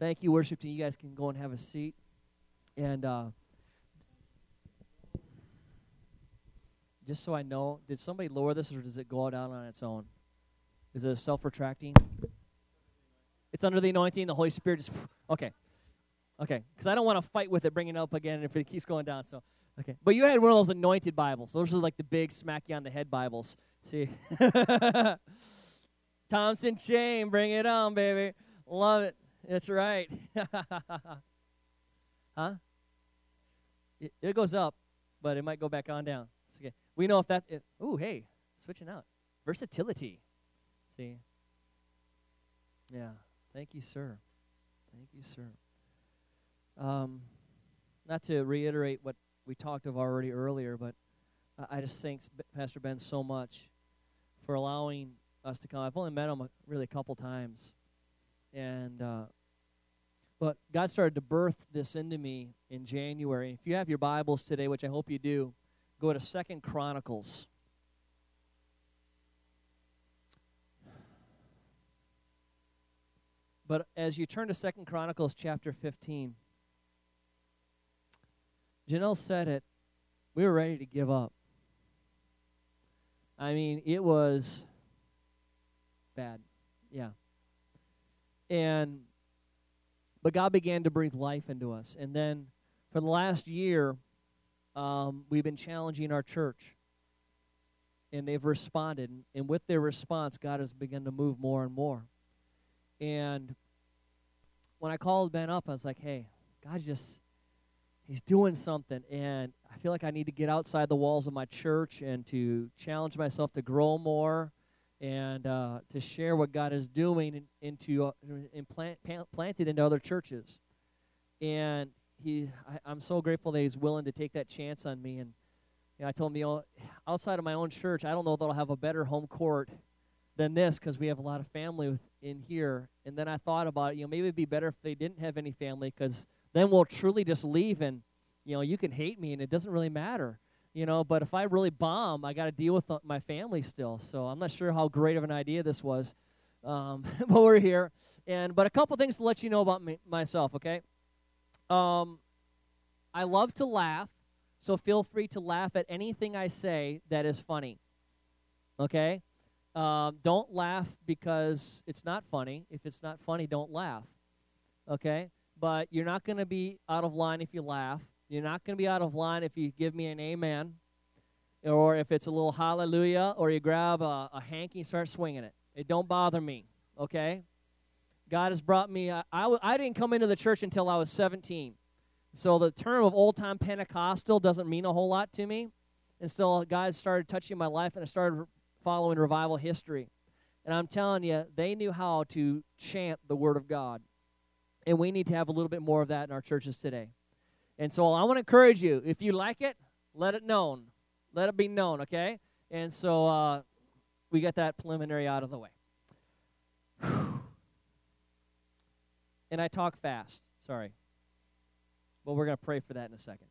Thank you, worship team. You guys can go and have a seat. And uh, just so I know, did somebody lower this or does it go down on its own? Is it self retracting? It's under the anointing. The Holy Spirit just okay, okay. Because I don't want to fight with it, bringing it up again if it keeps going down. So okay, but you had one of those anointed Bibles. Those are like the big smack you on the head Bibles. See, Thompson chain, bring it on, baby. Love it. That's right. huh? It, it, goes up, but it might go back on down. Okay. We know if that. oh, hey, switching out. Versatility. See. Yeah. Thank you, sir. Thank you, sir. Um, not to reiterate what we talked of already earlier, but I just thank Pastor Ben so much for allowing us to come. I've only met him a, really a couple times, and uh, but God started to birth this into me in January. If you have your Bibles today, which I hope you do, go to Second Chronicles. But as you turn to Second Chronicles chapter 15, Janelle said it. We were ready to give up. I mean, it was bad. Yeah. And but God began to breathe life into us. And then for the last year, um, we've been challenging our church. And they've responded. And with their response, God has begun to move more and more. And when I called Ben up, I was like, hey, God just, he's doing something. And I feel like I need to get outside the walls of my church and to challenge myself to grow more and uh, to share what God is doing in, into uh, plant, planted into other churches. And he, I, am so grateful that he's willing to take that chance on me. And you know, I told him, you know, outside of my own church, I don't know that I'll have a better home court than this because we have a lot of family with, in here. And then I thought about it, you know, maybe it'd be better if they didn't have any family because then we'll truly just leave and, you know, you can hate me and it doesn't really matter, you know. But if I really bomb, I got to deal with my family still. So I'm not sure how great of an idea this was, um, but we're here. And but a couple things to let you know about me, myself, okay? Um, I love to laugh, so feel free to laugh at anything I say that is funny. Okay? Um, don't laugh because it's not funny. If it's not funny, don't laugh. Okay? But you're not going to be out of line if you laugh. You're not going to be out of line if you give me an amen, or if it's a little hallelujah, or you grab a, a hanky and start swinging it. It don't bother me. Okay? God has brought me. I, I, I didn't come into the church until I was 17. So the term of old time Pentecostal doesn't mean a whole lot to me. And still, God started touching my life, and I started following revival history. And I'm telling you, they knew how to chant the Word of God. And we need to have a little bit more of that in our churches today. And so I want to encourage you if you like it, let it known. Let it be known, okay? And so uh, we got that preliminary out of the way. and I talk fast. Sorry. But we're going to pray for that in a second.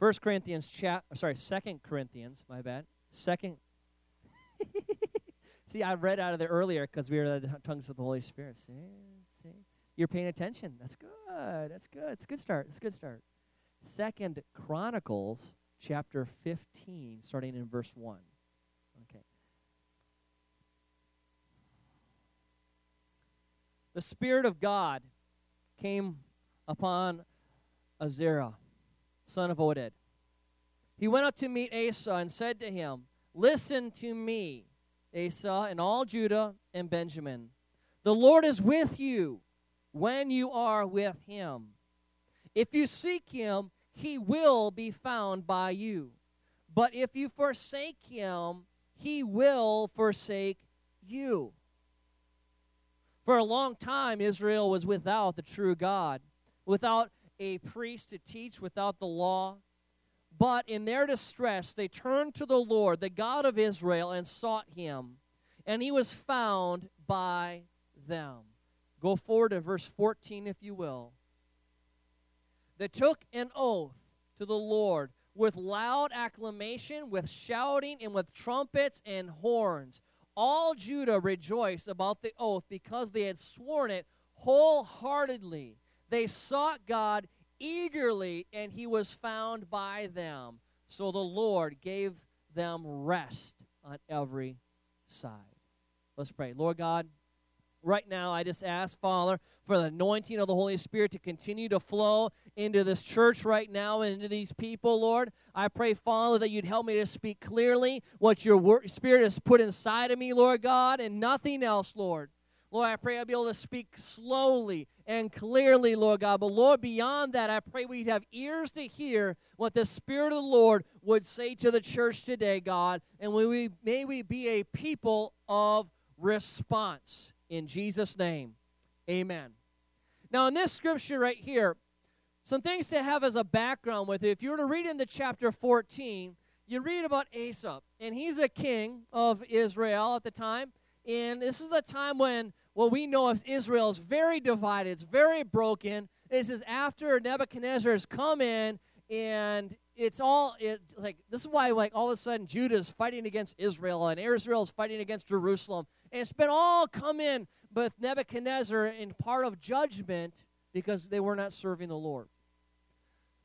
First Corinthians chap sorry, Second Corinthians, my bad. Second. see, I read out of there earlier because we were the tongues of the Holy Spirit. See, you're paying attention. That's good. That's good. It's a good start. It's a good start. Second Chronicles chapter 15, starting in verse 1. Okay. The Spirit of God came upon Azariah, son of Oded. He went up to meet Asa and said to him, Listen to me, Asa, and all Judah and Benjamin. The Lord is with you when you are with him. If you seek him, he will be found by you. But if you forsake him, he will forsake you. For a long time, Israel was without the true God, without a priest to teach, without the law. But in their distress, they turned to the Lord, the God of Israel, and sought him. And he was found by them. Go forward to verse 14, if you will. They took an oath to the Lord with loud acclamation, with shouting, and with trumpets and horns. All Judah rejoiced about the oath because they had sworn it wholeheartedly. They sought God eagerly, and he was found by them. So the Lord gave them rest on every side. Let's pray. Lord God, right now I just ask, Father, for the anointing of the Holy Spirit to continue to flow into this church right now and into these people, Lord. I pray, Father, that you'd help me to speak clearly what your word, Spirit has put inside of me, Lord God, and nothing else, Lord. Lord, I pray I'll be able to speak slowly and clearly, Lord God. But Lord, beyond that, I pray we'd have ears to hear what the Spirit of the Lord would say to the church today, God. And we, may we be a people of response. In Jesus' name, amen. Now, in this scripture right here, some things to have as a background with it. If you were to read in the chapter 14, you read about Asa, and he's a king of Israel at the time. And this is a time when what we know as Israel is very divided, it's very broken. This is after Nebuchadnezzar has come in, and it's all it like this is why like all of a sudden Judah is fighting against Israel and Israel is fighting against Jerusalem, and it's been all come in with Nebuchadnezzar in part of judgment because they were not serving the Lord.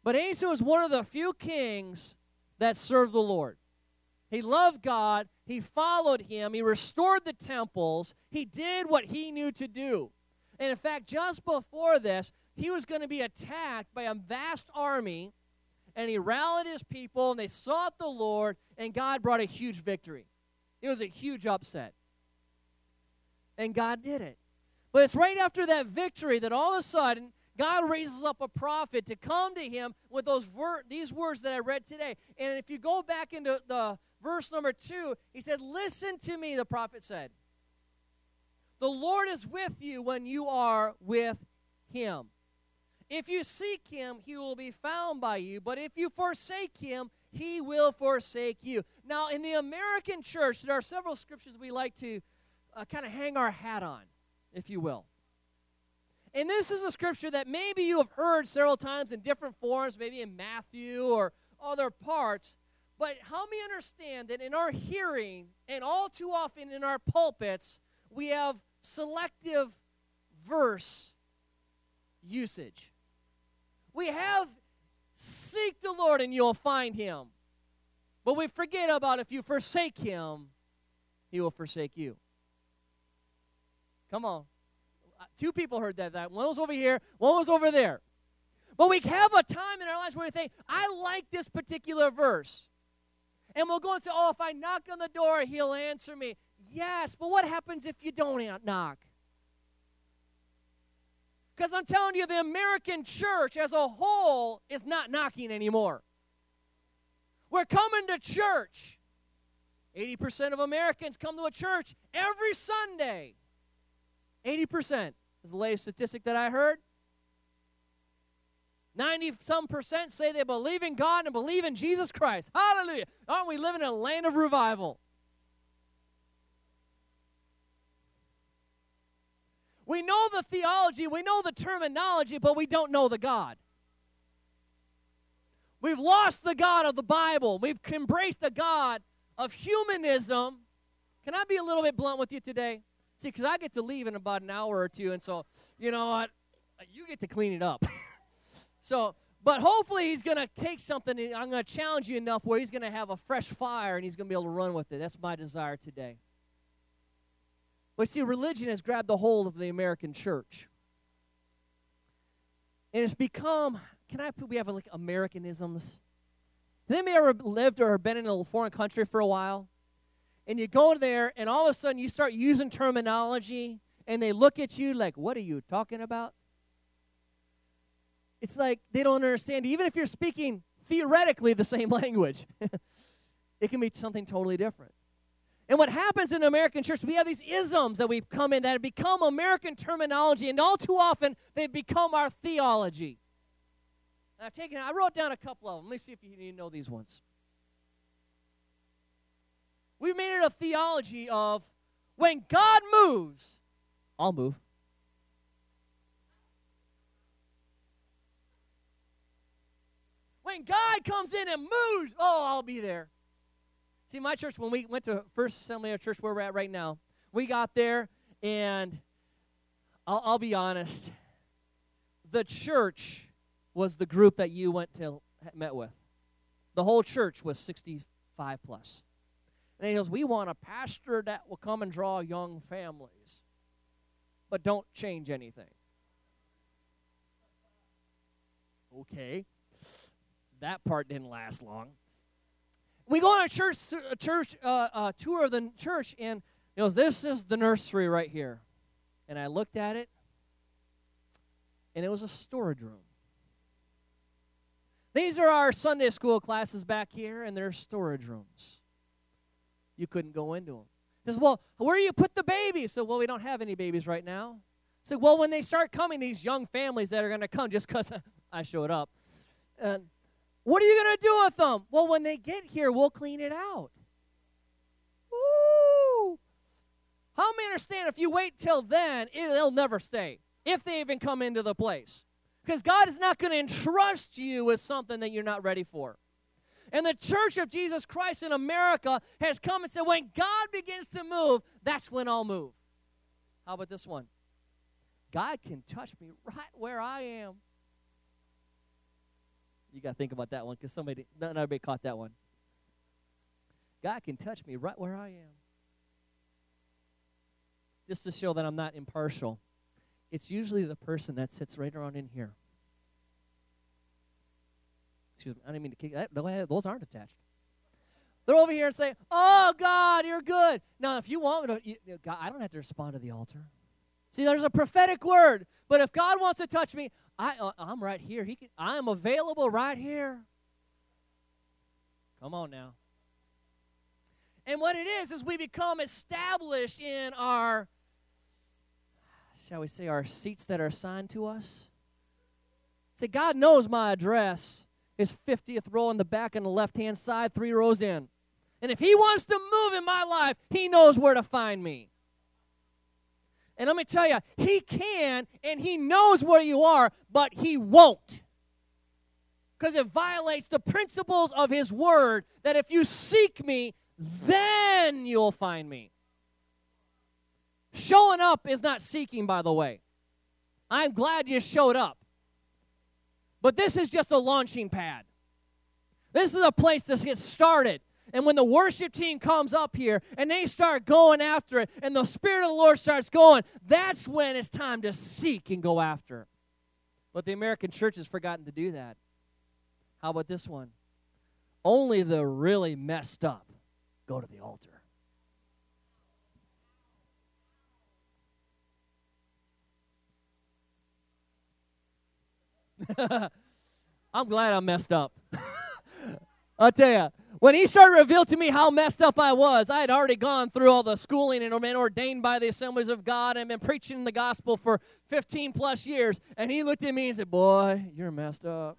But Asa was one of the few kings that served the Lord. He loved God. He followed him. He restored the temples. He did what he knew to do. And in fact, just before this, he was going to be attacked by a vast army. And he rallied his people, and they sought the Lord, and God brought a huge victory. It was a huge upset. And God did it. But it's right after that victory that all of a sudden God raises up a prophet to come to him with those ver- these words that I read today. And if you go back into the verse number two, he said, Listen to me, the prophet said. The Lord is with you when you are with him. If you seek him, he will be found by you. But if you forsake him, he will forsake you. Now, in the American church, there are several scriptures we like to uh, kind of hang our hat on, if you will. And this is a scripture that maybe you have heard several times in different forms, maybe in Matthew or other parts. But help me understand that in our hearing, and all too often in our pulpits, we have selective verse usage. We have seek the Lord and you'll find him. But we forget about if you forsake him, he will forsake you. Come on. Two people heard that. that. One was over here, one was over there. But we have a time in our lives where we think, I like this particular verse. And we'll go and say, Oh, if I knock on the door, he'll answer me. Yes, but what happens if you don't knock? Because I'm telling you, the American church as a whole is not knocking anymore. We're coming to church. 80% of Americans come to a church every Sunday. 80% is the latest statistic that I heard. 90 some percent say they believe in God and believe in Jesus Christ. Hallelujah. Aren't we living in a land of revival? We know the theology, we know the terminology, but we don't know the God. We've lost the God of the Bible. We've embraced the God of humanism. Can I be a little bit blunt with you today? See, because I get to leave in about an hour or two, and so, you know what? You get to clean it up. so, but hopefully he's going to take something, I'm going to challenge you enough where he's going to have a fresh fire and he's going to be able to run with it. That's my desire today. But see, religion has grabbed the hold of the American church. And it's become, can I put, we have like Americanisms? Has anybody ever lived or been in a foreign country for a while? and you go there, and all of a sudden you start using terminology, and they look at you like, What are you talking about? It's like they don't understand. Even if you're speaking theoretically the same language, it can be something totally different. And what happens in American church, we have these isms that we've come in that have become American terminology, and all too often they've become our theology. And I've taken, I wrote down a couple of them. Let me see if you know these ones. We've made it a theology of when God moves, I'll move. When God comes in and moves, oh, I'll be there. See, my church, when we went to First Assembly of Church where we're at right now, we got there and I'll, I'll be honest. The church was the group that you went to met with. The whole church was 65 plus. And he goes, We want a pastor that will come and draw young families, but don't change anything. Okay. That part didn't last long. We go on a church, a church uh, uh, tour of the church, and he goes, This is the nursery right here. And I looked at it, and it was a storage room. These are our Sunday school classes back here, and they're storage rooms. You couldn't go into them. He says, Well, where do you put the babies? So, well, we don't have any babies right now. So, well, when they start coming, these young families that are going to come just because I showed up, uh, what are you going to do with them? Well, when they get here, we'll clean it out. Woo! How many understand if you wait till then, they'll never stay if they even come into the place? Because God is not going to entrust you with something that you're not ready for. And the church of Jesus Christ in America has come and said, when God begins to move, that's when I'll move. How about this one? God can touch me right where I am. You got to think about that one because somebody, not everybody caught that one. God can touch me right where I am. Just to show that I'm not impartial, it's usually the person that sits right around in here. Excuse me, I didn't mean to kick that. Those aren't attached. They're over here and say, "Oh God, you're good." Now, if you want me to, you, God, I don't have to respond to the altar. See, there's a prophetic word, but if God wants to touch me, I, uh, I'm right here. He can, I am available right here. Come on now. And what it is is we become established in our, shall we say, our seats that are assigned to us. Say, God knows my address is 50th row in the back on the left hand side, three rows in. And if He wants to move in my life, He knows where to find me. And let me tell you, He can and He knows where you are, but He won't. Because it violates the principles of His Word that if you seek me, then you'll find me. Showing up is not seeking, by the way. I'm glad you showed up. But this is just a launching pad. This is a place to get started. And when the worship team comes up here and they start going after it and the Spirit of the Lord starts going, that's when it's time to seek and go after it. But the American church has forgotten to do that. How about this one? Only the really messed up go to the altar. I'm glad I messed up. I'll tell you, when he started to reveal to me how messed up I was, I had already gone through all the schooling and been ordained by the assemblies of God and been preaching the gospel for 15 plus years. And he looked at me and said, Boy, you're messed up.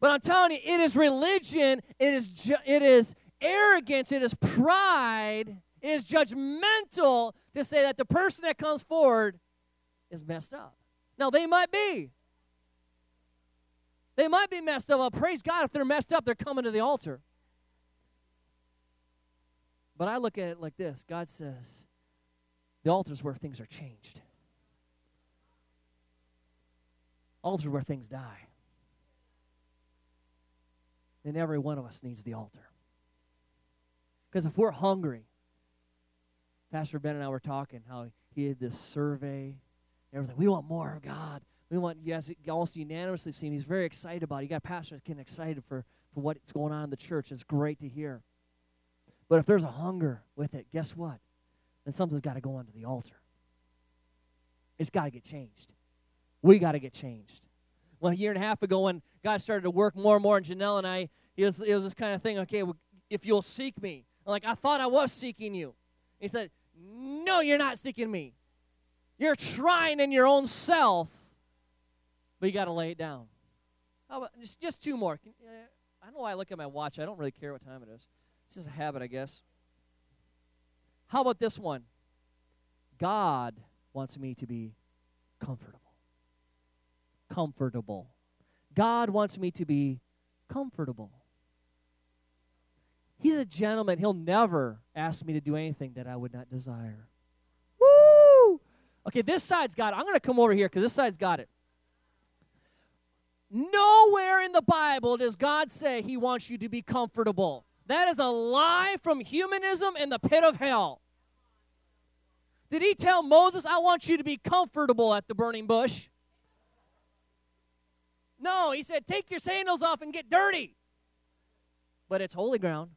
But I'm telling you, it is religion, it is, ju- it is arrogance, it is pride, it is judgmental to say that the person that comes forward is messed up. Now, they might be. They might be messed up. Well, praise God if they're messed up, they're coming to the altar. But I look at it like this God says, the altar is where things are changed. Altar where things die. And every one of us needs the altar. Because if we're hungry, Pastor Ben and I were talking how he had this survey, everything. We want more of God. We want guys almost unanimously seen. He's very excited about it. You got pastors getting excited for, for what's going on in the church. It's great to hear. But if there's a hunger with it, guess what? Then something's got to go onto the altar. It's got to get changed. We got to get changed. Well, a year and a half ago, when God started to work more and more in Janelle and I, it was, it was this kind of thing. Okay, well, if you'll seek me, I'm like I thought I was seeking you. He said, "No, you're not seeking me. You're trying in your own self, but you got to lay it down." How about just, just two more? Can, uh, I don't know why I look at my watch. I don't really care what time it is. It's just a habit, I guess. How about this one? God wants me to be comfortable. Comfortable. God wants me to be comfortable. He's a gentleman. He'll never ask me to do anything that I would not desire. Woo! Okay, this side's got it. I'm going to come over here because this side's got it. Nowhere in the Bible does God say he wants you to be comfortable. That is a lie from humanism and the pit of hell. Did he tell Moses, I want you to be comfortable at the burning bush? No, he said, take your sandals off and get dirty. But it's holy ground.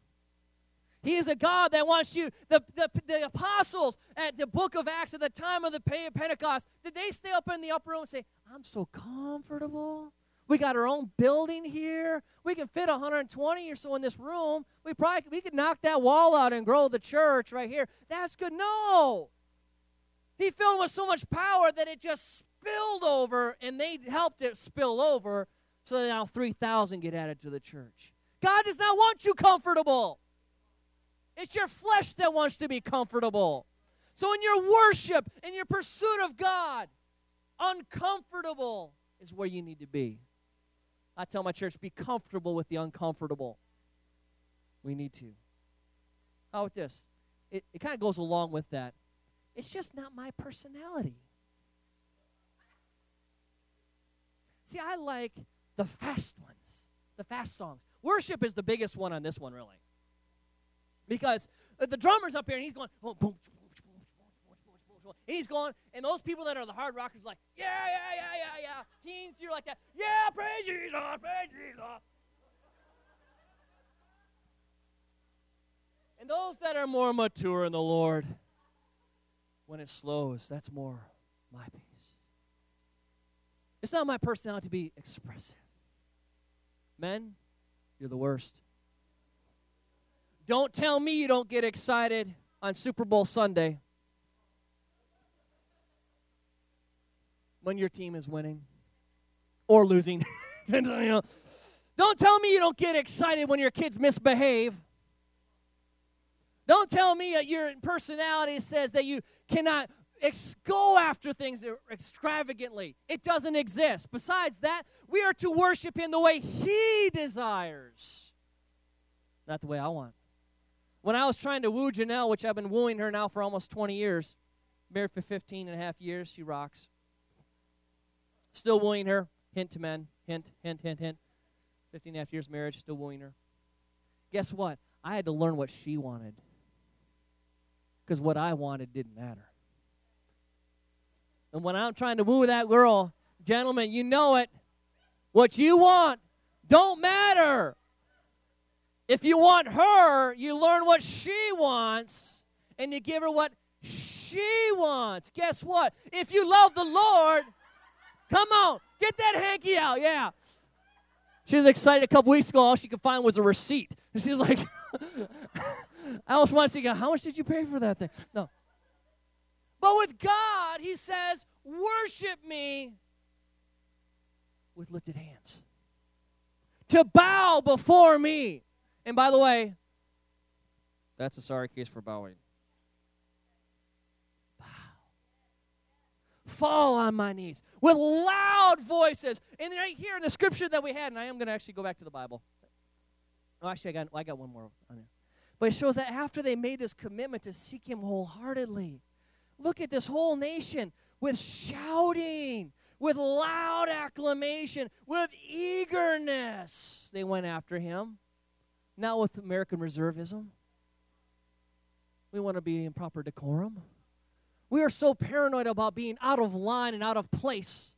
He is a God that wants you. The, the, the apostles at the book of Acts at the time of the Pentecost, did they stay up in the upper room and say, I'm so comfortable? We got our own building here. We can fit 120 or so in this room. We probably we could knock that wall out and grow the church right here. That's good. No. He filled them with so much power that it just spilled over, and they helped it spill over, so now 3,000 get added to the church. God does not want you comfortable. It's your flesh that wants to be comfortable. So, in your worship, in your pursuit of God, uncomfortable is where you need to be. I tell my church, be comfortable with the uncomfortable. We need to. How about this? It, it kind of goes along with that. It's just not my personality. See, I like the fast ones, the fast songs. Worship is the biggest one on this one, really. Because uh, the drummer's up here and he's going, oh, boom, and he's going, and those people that are the hard rockers like, yeah, yeah, yeah, yeah, yeah. Teens, you're like that. Yeah, praise Jesus, praise Jesus. And those that are more mature in the Lord, when it slows, that's more my peace. It's not my personality to be expressive. Men, you're the worst. Don't tell me you don't get excited on Super Bowl Sunday when your team is winning or losing. don't tell me you don't get excited when your kids misbehave. Don't tell me that your personality says that you cannot ex- go after things extravagantly. It doesn't exist. Besides that, we are to worship in the way He desires, not the way I want. When I was trying to woo Janelle, which I've been wooing her now for almost 20 years, married for 15 and a half years, she rocks. Still wooing her. Hint to men. Hint, hint, hint, hint. 15 and a half years marriage, still wooing her. Guess what? I had to learn what she wanted. Because what I wanted didn't matter. And when I'm trying to woo that girl, gentlemen, you know it. What you want don't matter. If you want her, you learn what she wants and you give her what she wants. Guess what? If you love the Lord, come on, get that hanky out. Yeah. She was excited a couple weeks ago. All she could find was a receipt. And she was like, I almost want to say, how much did you pay for that thing? No. But with God, He says, worship me with lifted hands. To bow before me. And by the way, that's a sorry case for bowing. Fall on my knees with loud voices. And right here in the scripture that we had, and I am going to actually go back to the Bible. Oh, actually, I got, I got one more on there. But it shows that after they made this commitment to seek Him wholeheartedly, look at this whole nation with shouting, with loud acclamation, with eagerness. They went after Him not with American reservism. We want to be in proper decorum. We are so paranoid about being out of line and out of place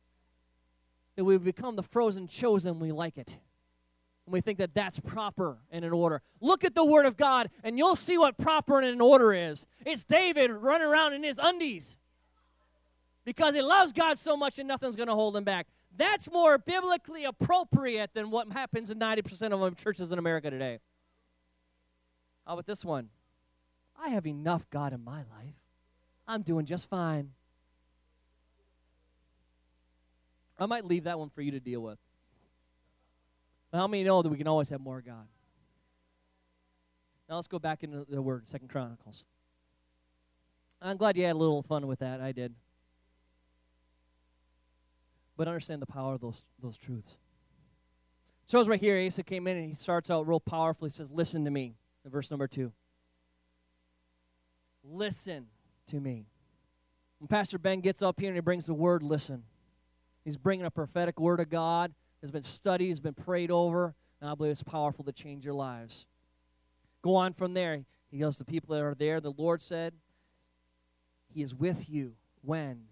that we've become the frozen chosen. We like it. And we think that that's proper and in order. Look at the Word of God, and you'll see what proper and in order is. It's David running around in his undies because he loves God so much and nothing's going to hold him back. That's more biblically appropriate than what happens in 90% of churches in America today. How about this one? I have enough God in my life. I'm doing just fine. I might leave that one for you to deal with. But how many know that we can always have more God? Now let's go back into the word, Second Chronicles. I'm glad you had a little fun with that. I did. But understand the power of those, those truths. So right here, Asa came in and he starts out real powerfully. He says, Listen to me in verse number two. Listen to me. When Pastor Ben gets up here and he brings the word, listen. He's bringing a prophetic word of God, It has been studied, it has been prayed over, and I believe it's powerful to change your lives. Go on from there. He goes to people that are there. The Lord said, He is with you when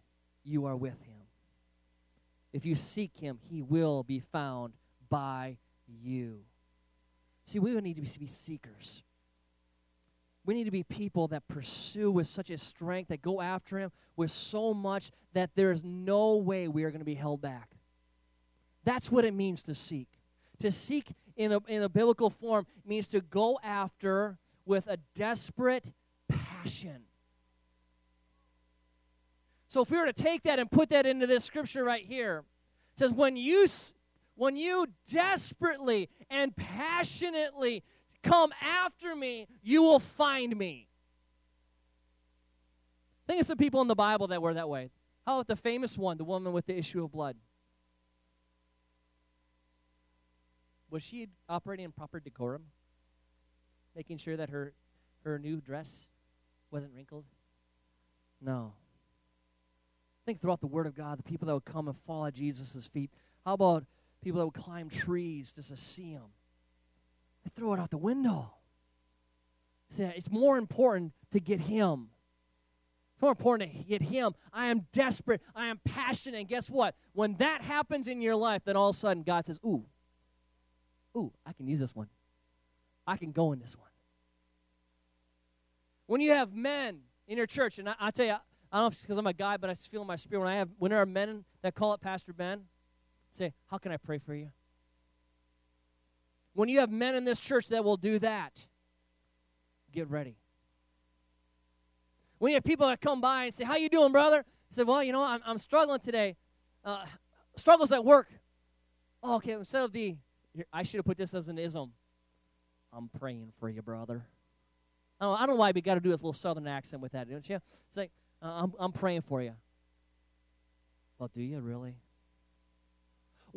you are with Him. If you seek Him, He will be found by you. See, we need to be seekers. We need to be people that pursue with such a strength, that go after Him with so much that there is no way we are going to be held back. That's what it means to seek. To seek in a, in a biblical form means to go after with a desperate passion. So if we were to take that and put that into this scripture right here, it says when you when you desperately and passionately come after me, you will find me. Think of some people in the Bible that were that way. How about the famous one, the woman with the issue of blood? Was she operating in proper decorum? Making sure that her, her new dress wasn't wrinkled? No. Think throughout the Word of God, the people that would come and fall at Jesus' feet. How about people that would climb trees just to see him? Throw it out the window. See, it's more important to get him. It's more important to get him. I am desperate. I am passionate. And guess what? When that happens in your life, then all of a sudden God says, Ooh, ooh, I can use this one. I can go in this one. When you have men in your church, and I, I tell you, I don't know if it's because I'm a guy, but I feel in my spirit when I have when there are men that call it Pastor Ben, say, How can I pray for you? When you have men in this church that will do that, get ready. When you have people that come by and say, How you doing, brother? I say, Well, you know, I'm, I'm struggling today. Uh, struggles at work. Oh, okay, instead of the I should have put this as an ism. I'm praying for you, brother. I don't, I don't know why we got to do this little southern accent with that, don't you? It's like, uh, I'm, I'm praying for you. Well, do you really?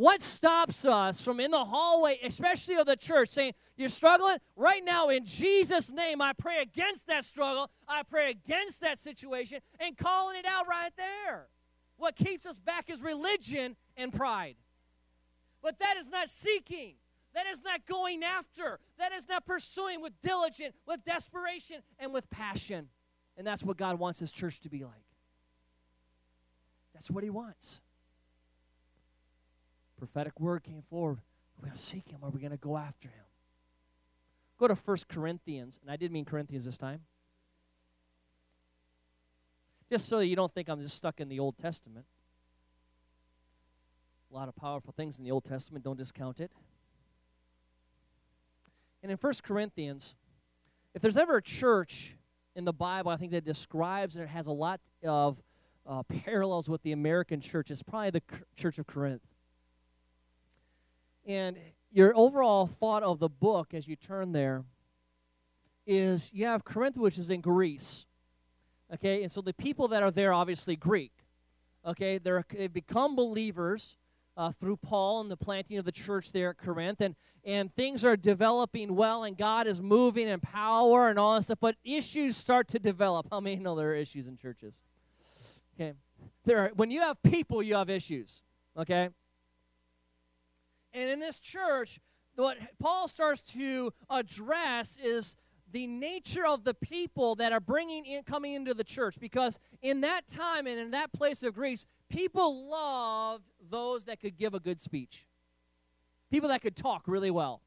What stops us from in the hallway, especially of the church, saying, You're struggling? Right now, in Jesus' name, I pray against that struggle. I pray against that situation and calling it out right there. What keeps us back is religion and pride. But that is not seeking. That is not going after. That is not pursuing with diligence, with desperation, and with passion. And that's what God wants His church to be like. That's what He wants. Prophetic word came forward. We're going to seek Him. Are we going to go after Him? Go to First Corinthians, and I did mean Corinthians this time. Just so you don't think I'm just stuck in the Old Testament. A lot of powerful things in the Old Testament, don't discount it. And in 1 Corinthians, if there's ever a church in the Bible, I think that describes and it has a lot of uh, parallels with the American church, it's probably the Church of Corinth. And your overall thought of the book as you turn there is you have Corinth, which is in Greece. Okay, and so the people that are there obviously Greek. Okay, they're, they've become believers uh, through Paul and the planting of the church there at Corinth, and and things are developing well, and God is moving in power and all that stuff. But issues start to develop. How many know there are issues in churches? Okay, there are, when you have people, you have issues. Okay, and in this church, what Paul starts to address is the nature of the people that are bringing in coming into the church. Because in that time and in that place of Greece people loved those that could give a good speech. People that could talk really well.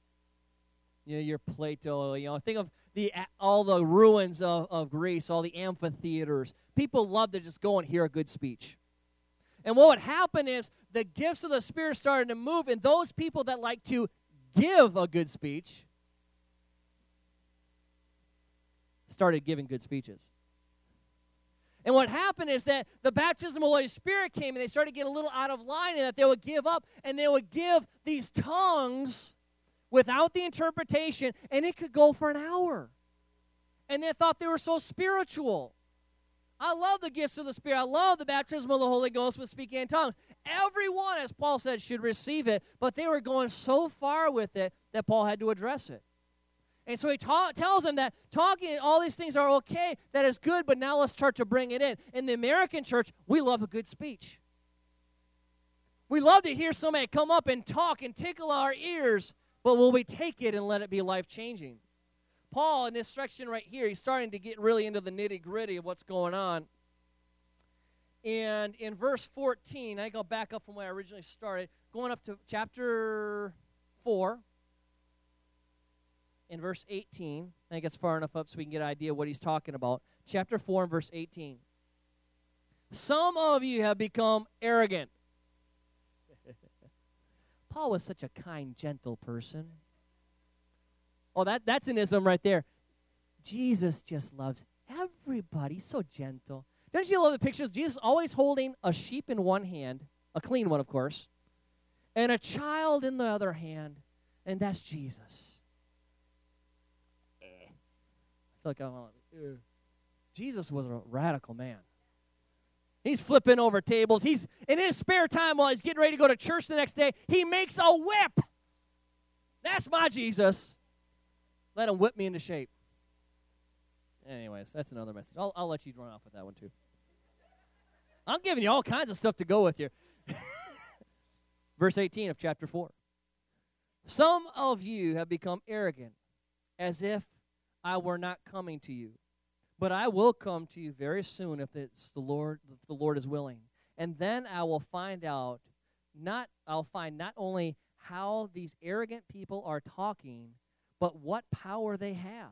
You know your plato you know think of the all the ruins of, of greece all the amphitheaters. People love to just go and hear a good speech and what would happen is the gifts of the spirit started to move and those people that like to give a good speech started giving good speeches. And what happened is that the baptism of the Holy Spirit came and they started to get a little out of line and that they would give up and they would give these tongues without the interpretation and it could go for an hour. And they thought they were so spiritual. I love the gifts of the Spirit. I love the baptism of the Holy Ghost with speaking in tongues. Everyone, as Paul said, should receive it, but they were going so far with it that Paul had to address it. And so he ta- tells them that talking, all these things are okay, that is good, but now let's start to bring it in. In the American church, we love a good speech. We love to hear somebody come up and talk and tickle our ears, but will we take it and let it be life changing? Paul, in this section right here, he's starting to get really into the nitty gritty of what's going on. And in verse 14, I go back up from where I originally started, going up to chapter 4 in verse 18. I think it's far enough up so we can get an idea what he's talking about. Chapter 4 and verse 18. Some of you have become arrogant. Paul was such a kind, gentle person. Oh, that, that's an ism right there. Jesus just loves everybody. So gentle. Don't you love the pictures? Jesus always holding a sheep in one hand, a clean one, of course, and a child in the other hand, and that's Jesus. Eh. I feel like I'm uh, Jesus was a radical man. He's flipping over tables. He's in his spare time while he's getting ready to go to church the next day, he makes a whip. That's my Jesus. Let him whip me into shape. Anyways, that's another message. I'll, I'll let you run off with that one too. I'm giving you all kinds of stuff to go with here. Verse 18 of chapter 4. Some of you have become arrogant, as if I were not coming to you. But I will come to you very soon if it's the Lord if the Lord is willing. And then I will find out not I'll find not only how these arrogant people are talking, but what power they have.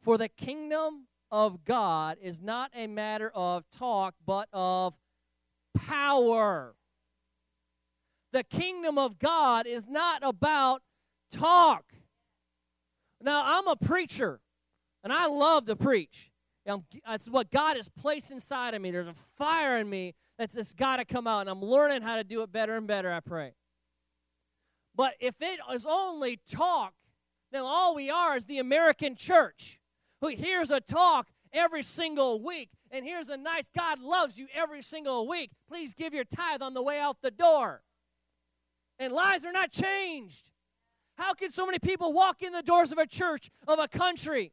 For the kingdom of God is not a matter of talk, but of power. The kingdom of God is not about talk. Now, I'm a preacher. And I love to preach. That's what God has placed inside of me. There's a fire in me that's just got to come out, and I'm learning how to do it better and better, I pray. But if it is only talk, then all we are is the American church who hears a talk every single week. And here's a nice God loves you every single week. Please give your tithe on the way out the door. And lives are not changed. How can so many people walk in the doors of a church, of a country,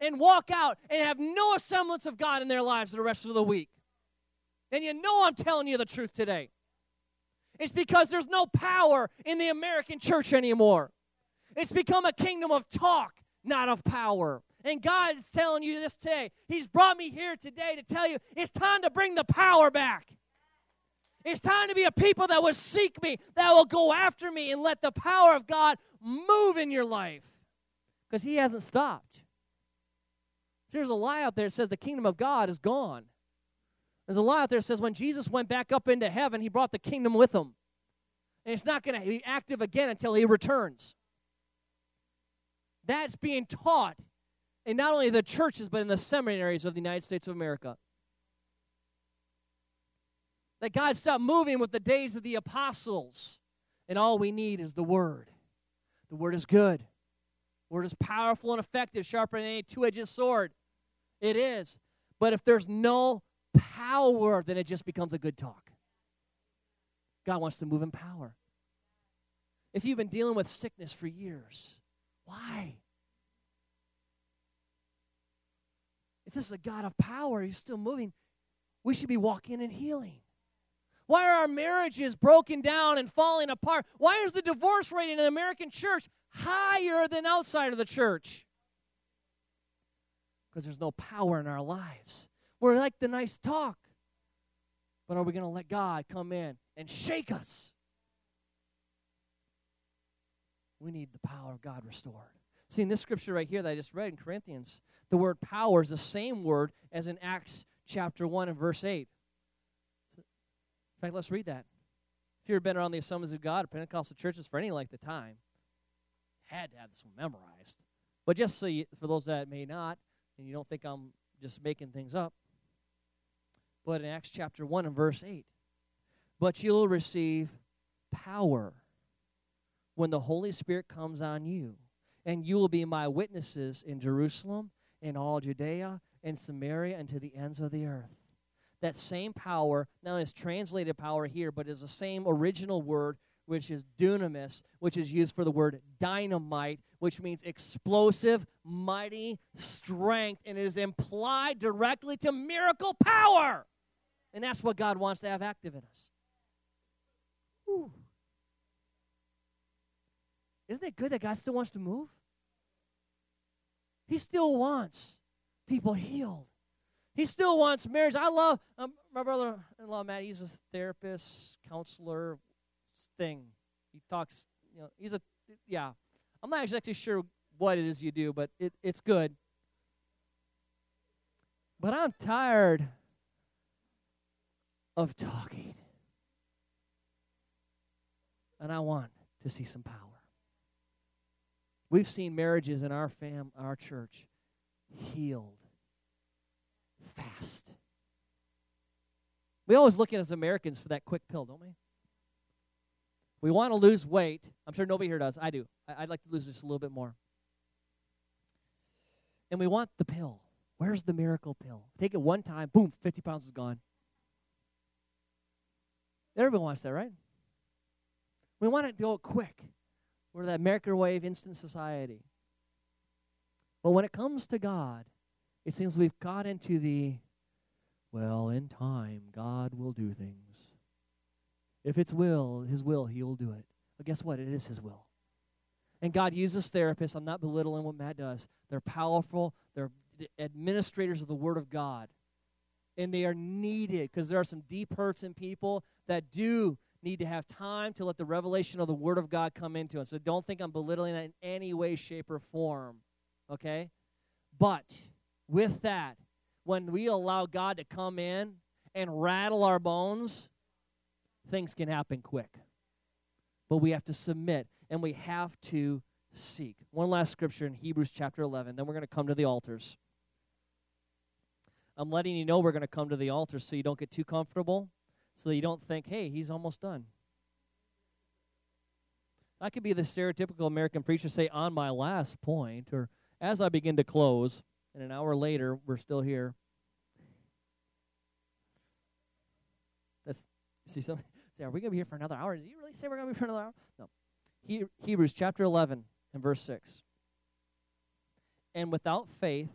and walk out and have no semblance of God in their lives the rest of the week. And you know I'm telling you the truth today. It's because there's no power in the American church anymore. It's become a kingdom of talk, not of power. And God is telling you this today. He's brought me here today to tell you it's time to bring the power back. It's time to be a people that will seek me, that will go after me, and let the power of God move in your life. Because He hasn't stopped. There's a lie out there that says the kingdom of God is gone. There's a lie out there says when Jesus went back up into heaven, he brought the kingdom with him. And it's not going to be active again until he returns. That's being taught in not only the churches, but in the seminaries of the United States of America. That God stopped moving with the days of the apostles, and all we need is the Word. The Word is good. The Word is powerful and effective, sharper than any two edged sword. It is. But if there's no power, then it just becomes a good talk. God wants to move in power. If you've been dealing with sickness for years, why? If this is a God of power, He's still moving, we should be walking in healing. Why are our marriages broken down and falling apart? Why is the divorce rate in the American church higher than outside of the church? because there's no power in our lives. We're like the nice talk, but are we going to let God come in and shake us? We need the power of God restored. See, in this scripture right here that I just read in Corinthians, the word power is the same word as in Acts chapter 1 and verse 8. In fact, let's read that. If you've been around the Assemblies of God or Pentecostal churches for any length of time, had to have this one memorized. But just so you, for those that may not, and you don't think I'm just making things up. But in Acts chapter 1 and verse 8, but you'll receive power when the Holy Spirit comes on you, and you will be my witnesses in Jerusalem, in all Judea, and Samaria, and to the ends of the earth. That same power, now is translated power here, but is the same original word which is dunamis, which is used for the word dynamite, which means explosive, mighty strength, and is implied directly to miracle power. And that's what God wants to have active in us. Whew. Isn't it good that God still wants to move? He still wants people healed. He still wants marriage. I love um, my brother-in-law Matt. He's a therapist, counselor, thing. He talks. You know, he's a yeah. I'm not exactly sure what it is you do, but it, it's good. But I'm tired of talking. And I want to see some power. We've seen marriages in our fam our church healed fast. We always look at as Americans for that quick pill, don't we? We want to lose weight. I'm sure nobody here does. I do. I'd like to lose just a little bit more. And we want the pill. Where's the miracle pill? Take it one time, boom, 50 pounds is gone. Everybody wants that, right? We want it to go quick. We're that microwave instant society. But when it comes to God, it seems we've got into the, well, in time, God will do things. If it's will, His will, He will do it. But guess what? It is His will. And God uses therapists. I'm not belittling what Matt does. They're powerful, they're administrators of the Word of God. And they are needed because there are some deep hurts in people that do need to have time to let the revelation of the Word of God come into us. So don't think I'm belittling that in any way, shape, or form. Okay? But with that, when we allow God to come in and rattle our bones, things can happen quick. But we have to submit and we have to seek. One last scripture in Hebrews chapter 11, then we're going to come to the altars. I'm letting you know we're going to come to the altar so you don't get too comfortable, so you don't think, hey, he's almost done. I could be the stereotypical American preacher, say, on my last point, or as I begin to close, and an hour later, we're still here. That's, see, something say, Are we going to be here for another hour? Did you really say we're going to be for another hour? No. He, Hebrews chapter 11 and verse 6. And without faith,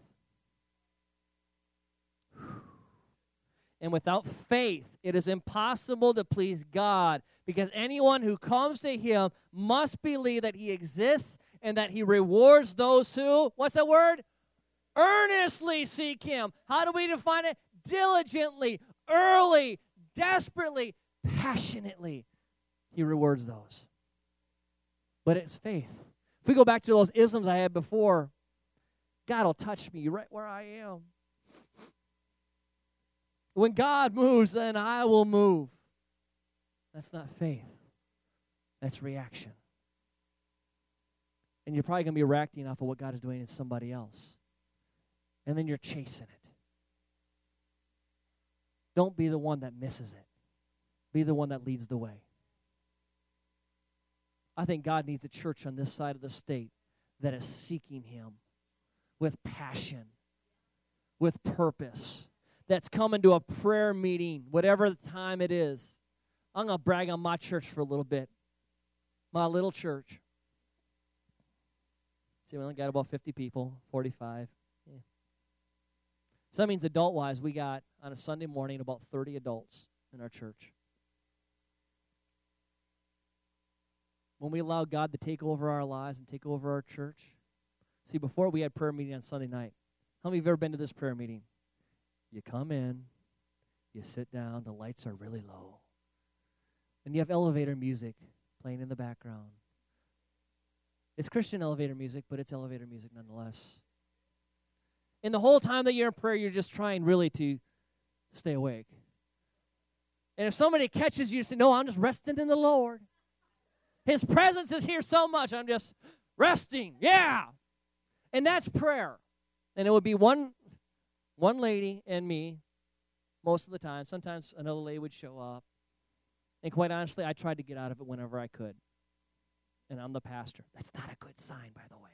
and without faith, it is impossible to please God because anyone who comes to Him must believe that He exists and that He rewards those who, what's that word? Earnestly seek Him. How do we define it? Diligently, early, desperately, passionately, he rewards those. But it's faith. If we go back to those isms I had before, God will touch me right where I am. When God moves, then I will move. That's not faith, that's reaction. And you're probably going to be reacting off of what God is doing in somebody else. And then you're chasing it. Don't be the one that misses it. Be the one that leads the way. I think God needs a church on this side of the state that is seeking Him with passion, with purpose, that's coming to a prayer meeting, whatever the time it is. I'm going to brag on my church for a little bit. My little church. See, we only got about 50 people, 45. Yeah. So that means adult wise, we got on a Sunday morning about 30 adults in our church. when we allow God to take over our lives and take over our church. See, before we had prayer meeting on Sunday night. How many of you have ever been to this prayer meeting? You come in, you sit down, the lights are really low. And you have elevator music playing in the background. It's Christian elevator music, but it's elevator music nonetheless. And the whole time that you're in prayer, you're just trying really to stay awake. And if somebody catches you, you say, No, I'm just resting in the Lord. His presence is here so much. I'm just resting. Yeah. And that's prayer. And it would be one one lady and me most of the time. Sometimes another lady would show up. And quite honestly, I tried to get out of it whenever I could. And I'm the pastor. That's not a good sign, by the way.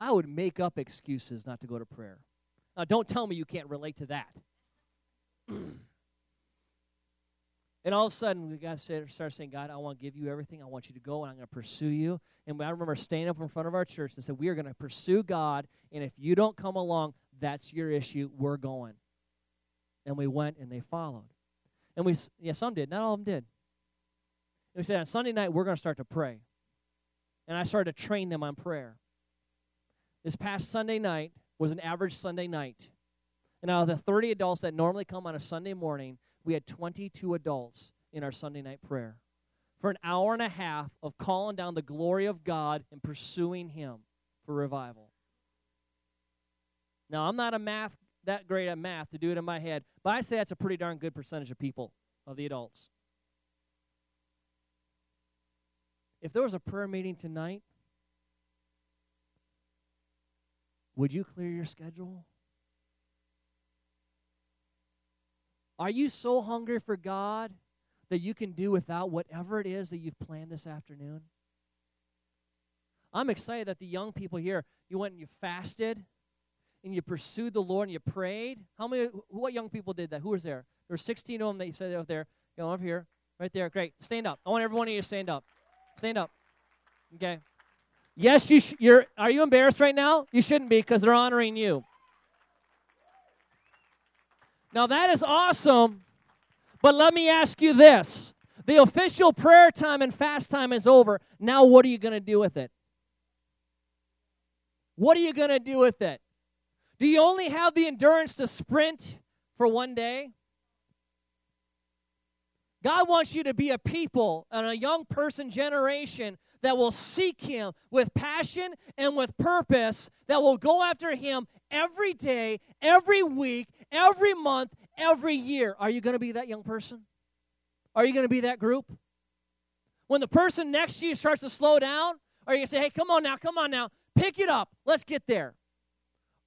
I would make up excuses not to go to prayer. Now, don't tell me you can't relate to that. And all of a sudden, we got to start saying, God, I want to give you everything. I want you to go, and I'm going to pursue you. And I remember standing up in front of our church and said, We are going to pursue God, and if you don't come along, that's your issue. We're going. And we went, and they followed. And we, yeah, some did. Not all of them did. And we said, On Sunday night, we're going to start to pray. And I started to train them on prayer. This past Sunday night was an average Sunday night. And out of the 30 adults that normally come on a Sunday morning, we had 22 adults in our Sunday night prayer for an hour and a half of calling down the glory of God and pursuing Him for revival. Now, I'm not a math that great at math to do it in my head, but I say that's a pretty darn good percentage of people, of the adults. If there was a prayer meeting tonight, would you clear your schedule? Are you so hungry for God that you can do without whatever it is that you've planned this afternoon? I'm excited that the young people here, you went and you fasted and you pursued the Lord and you prayed. How many, what young people did that? Who was there? There were 16 of them that you said over there. Go over here, right there. Great. Stand up. I want everyone of you to stand up. Stand up. Okay. Yes, you sh- you're. Are you embarrassed right now? You shouldn't be because they're honoring you. Now, that is awesome, but let me ask you this. The official prayer time and fast time is over. Now, what are you going to do with it? What are you going to do with it? Do you only have the endurance to sprint for one day? God wants you to be a people and a young person generation that will seek Him with passion and with purpose, that will go after Him every day, every week, every month, every year. Are you going to be that young person? Are you going to be that group? When the person next to you starts to slow down, are you going to say, hey, come on now, come on now, pick it up, let's get there?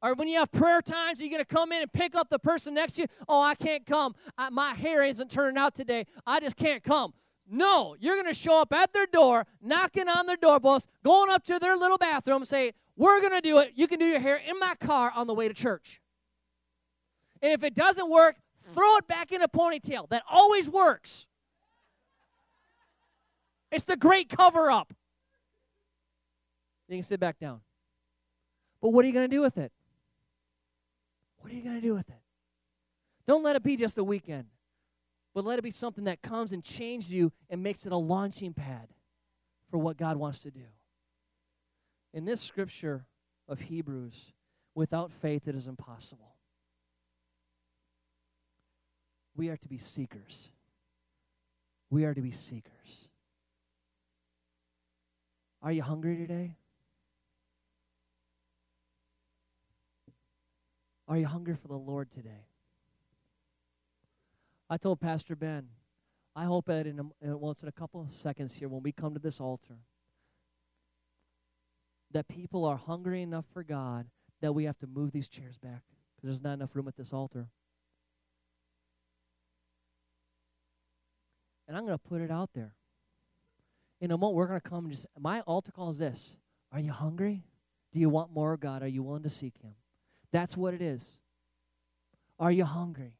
Or when you have prayer times, are you going to come in and pick up the person next to you? Oh, I can't come. I, my hair isn't turning out today. I just can't come. No, you're going to show up at their door, knocking on their doorpost, going up to their little bathroom, and say, We're going to do it. You can do your hair in my car on the way to church. And if it doesn't work, throw it back in a ponytail. That always works. It's the great cover up. You can sit back down. But what are you going to do with it? What are you going to do with it? Don't let it be just a weekend, but let it be something that comes and changes you and makes it a launching pad for what God wants to do. In this scripture of Hebrews, without faith it is impossible. We are to be seekers. We are to be seekers. Are you hungry today? Are you hungry for the Lord today? I told Pastor Ben, I hope that in a, well, it's in a couple of seconds here when we come to this altar, that people are hungry enough for God that we have to move these chairs back because there's not enough room at this altar. And I'm going to put it out there. In a moment, we're going to come and just, my altar call is this Are you hungry? Do you want more of God? Are you willing to seek Him? That's what it is. Are you hungry?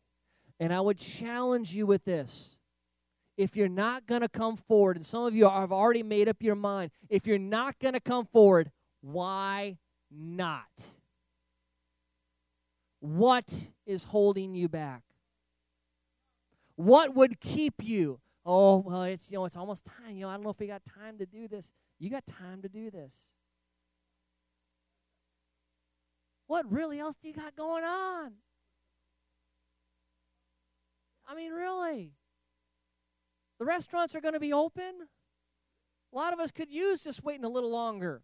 And I would challenge you with this. If you're not going to come forward, and some of you have already made up your mind, if you're not going to come forward, why not? What is holding you back? What would keep you oh well it's you know it's almost time. You know i don't know if we got time to do this. You got time to do this. What really else do you got going on? I mean really? The restaurants are going to be open? A lot of us could use just waiting a little longer.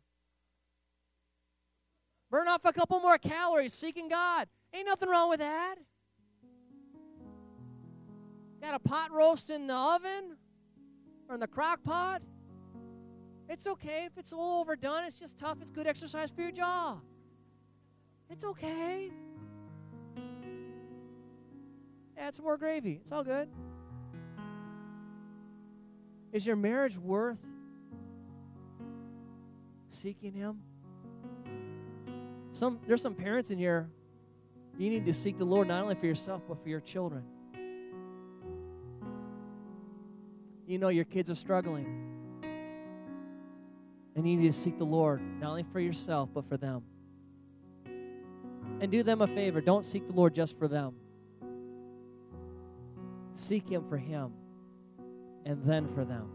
Burn off a couple more calories seeking god. Ain't nothing wrong with that Got a pot roast in the oven or in the crock pot? It's okay if it's a little overdone. It's just tough. It's good exercise for your jaw. It's okay. Add some more gravy. It's all good. Is your marriage worth seeking Him? Some there's some parents in here. You need to seek the Lord not only for yourself but for your children. You know your kids are struggling. And you need to seek the Lord, not only for yourself, but for them. And do them a favor. Don't seek the Lord just for them. Seek Him for Him and then for them.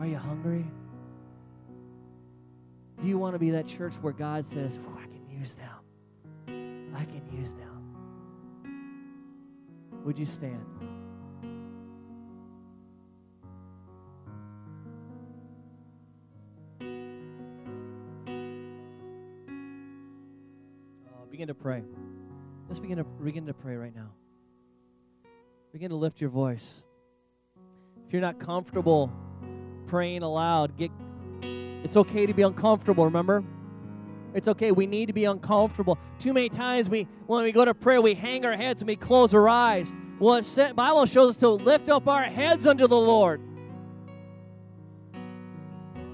Are you hungry? Do you want to be that church where God says, I can use them? I can use them. Would you stand? Begin to pray. Let's begin to begin to pray right now. Begin to lift your voice. If you're not comfortable praying aloud, get it's okay to be uncomfortable, remember? It's okay. We need to be uncomfortable. Too many times we when we go to prayer, we hang our heads and we close our eyes. Well, the Bible shows us to lift up our heads unto the Lord.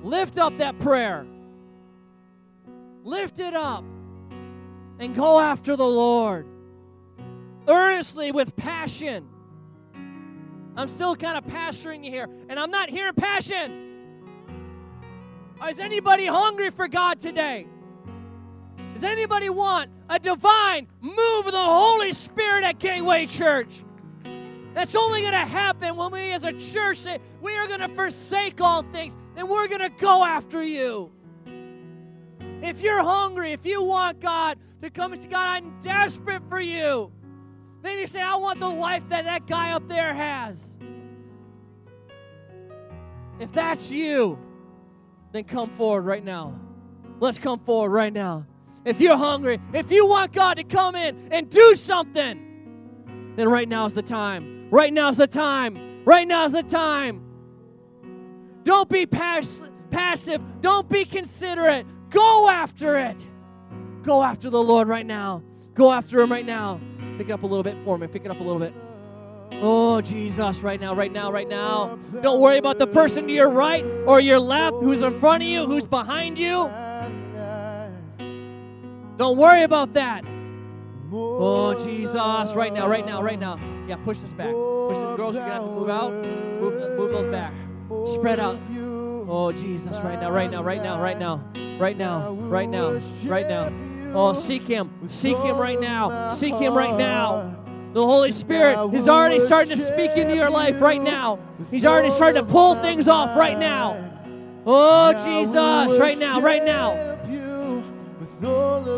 Lift up that prayer. Lift it up and go after the Lord earnestly with passion. I'm still kind of pastoring you here, and I'm not hearing passion. Is anybody hungry for God today? Does anybody want a divine move of the Holy Spirit at Gateway Church? That's only going to happen when we as a church say, we are going to forsake all things and we're going to go after you. If you're hungry, if you want God to come and say, God, I'm desperate for you, then you say, I want the life that that guy up there has. If that's you, then come forward right now. Let's come forward right now. If you're hungry, if you want God to come in and do something, then right now is the time. Right now is the time. Right now is the time. Don't be pass- passive. Don't be considerate. Go after it. Go after the Lord right now. Go after Him right now. Pick it up a little bit for me. Pick it up a little bit. Oh, Jesus, right now, right now, right now. Don't worry about the person to your right or your left, who's in front of you, who's behind you. Don't worry about that. Oh, Jesus, right now, right now, right now. Yeah, push this back. Push the girls, you're going to have to move out. Move, move those back. Spread out. Oh, Jesus, right now, right now, right now, right now, right now, right now, right now. Oh, seek Him. Seek Him right now. Seek Him right now. The Holy Spirit is already starting to speak into your life right now. He's already starting to pull things off right now. Oh, Jesus, right now, right now.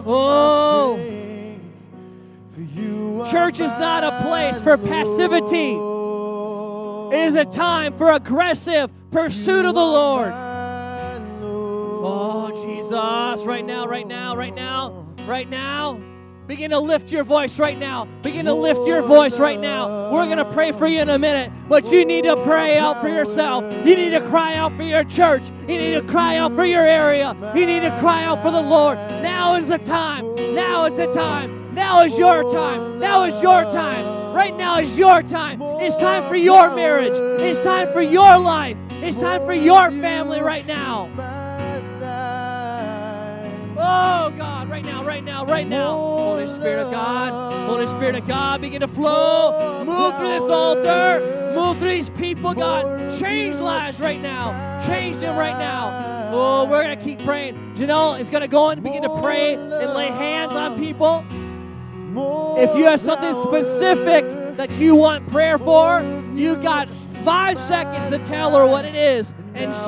Oh. Church is not a place for passivity. It is a time for aggressive pursuit of the Lord. Jesus, right now, right now, right now, right now. Begin to lift your voice right now. Begin to lift your voice right now. We're going to pray for you in a minute, but you need to pray out for yourself. You need to cry out for your church. You need to cry out for your area. You need to cry out for the Lord. Now is the time. Now is the time. Now is your time. Now is your time. Right now is your time. It's time for your marriage. It's time for your life. It's time for your family right now. Oh, God, right now, right now, right now. Holy Spirit of God, Holy Spirit of God, begin to flow. Move through this altar. Move through these people, God. Change lives right now. Change them right now. Oh, we're going to keep praying. Janelle is going to go in and begin to pray and lay hands on people. If you have something specific that you want prayer for, you've got five seconds to tell her what it is. And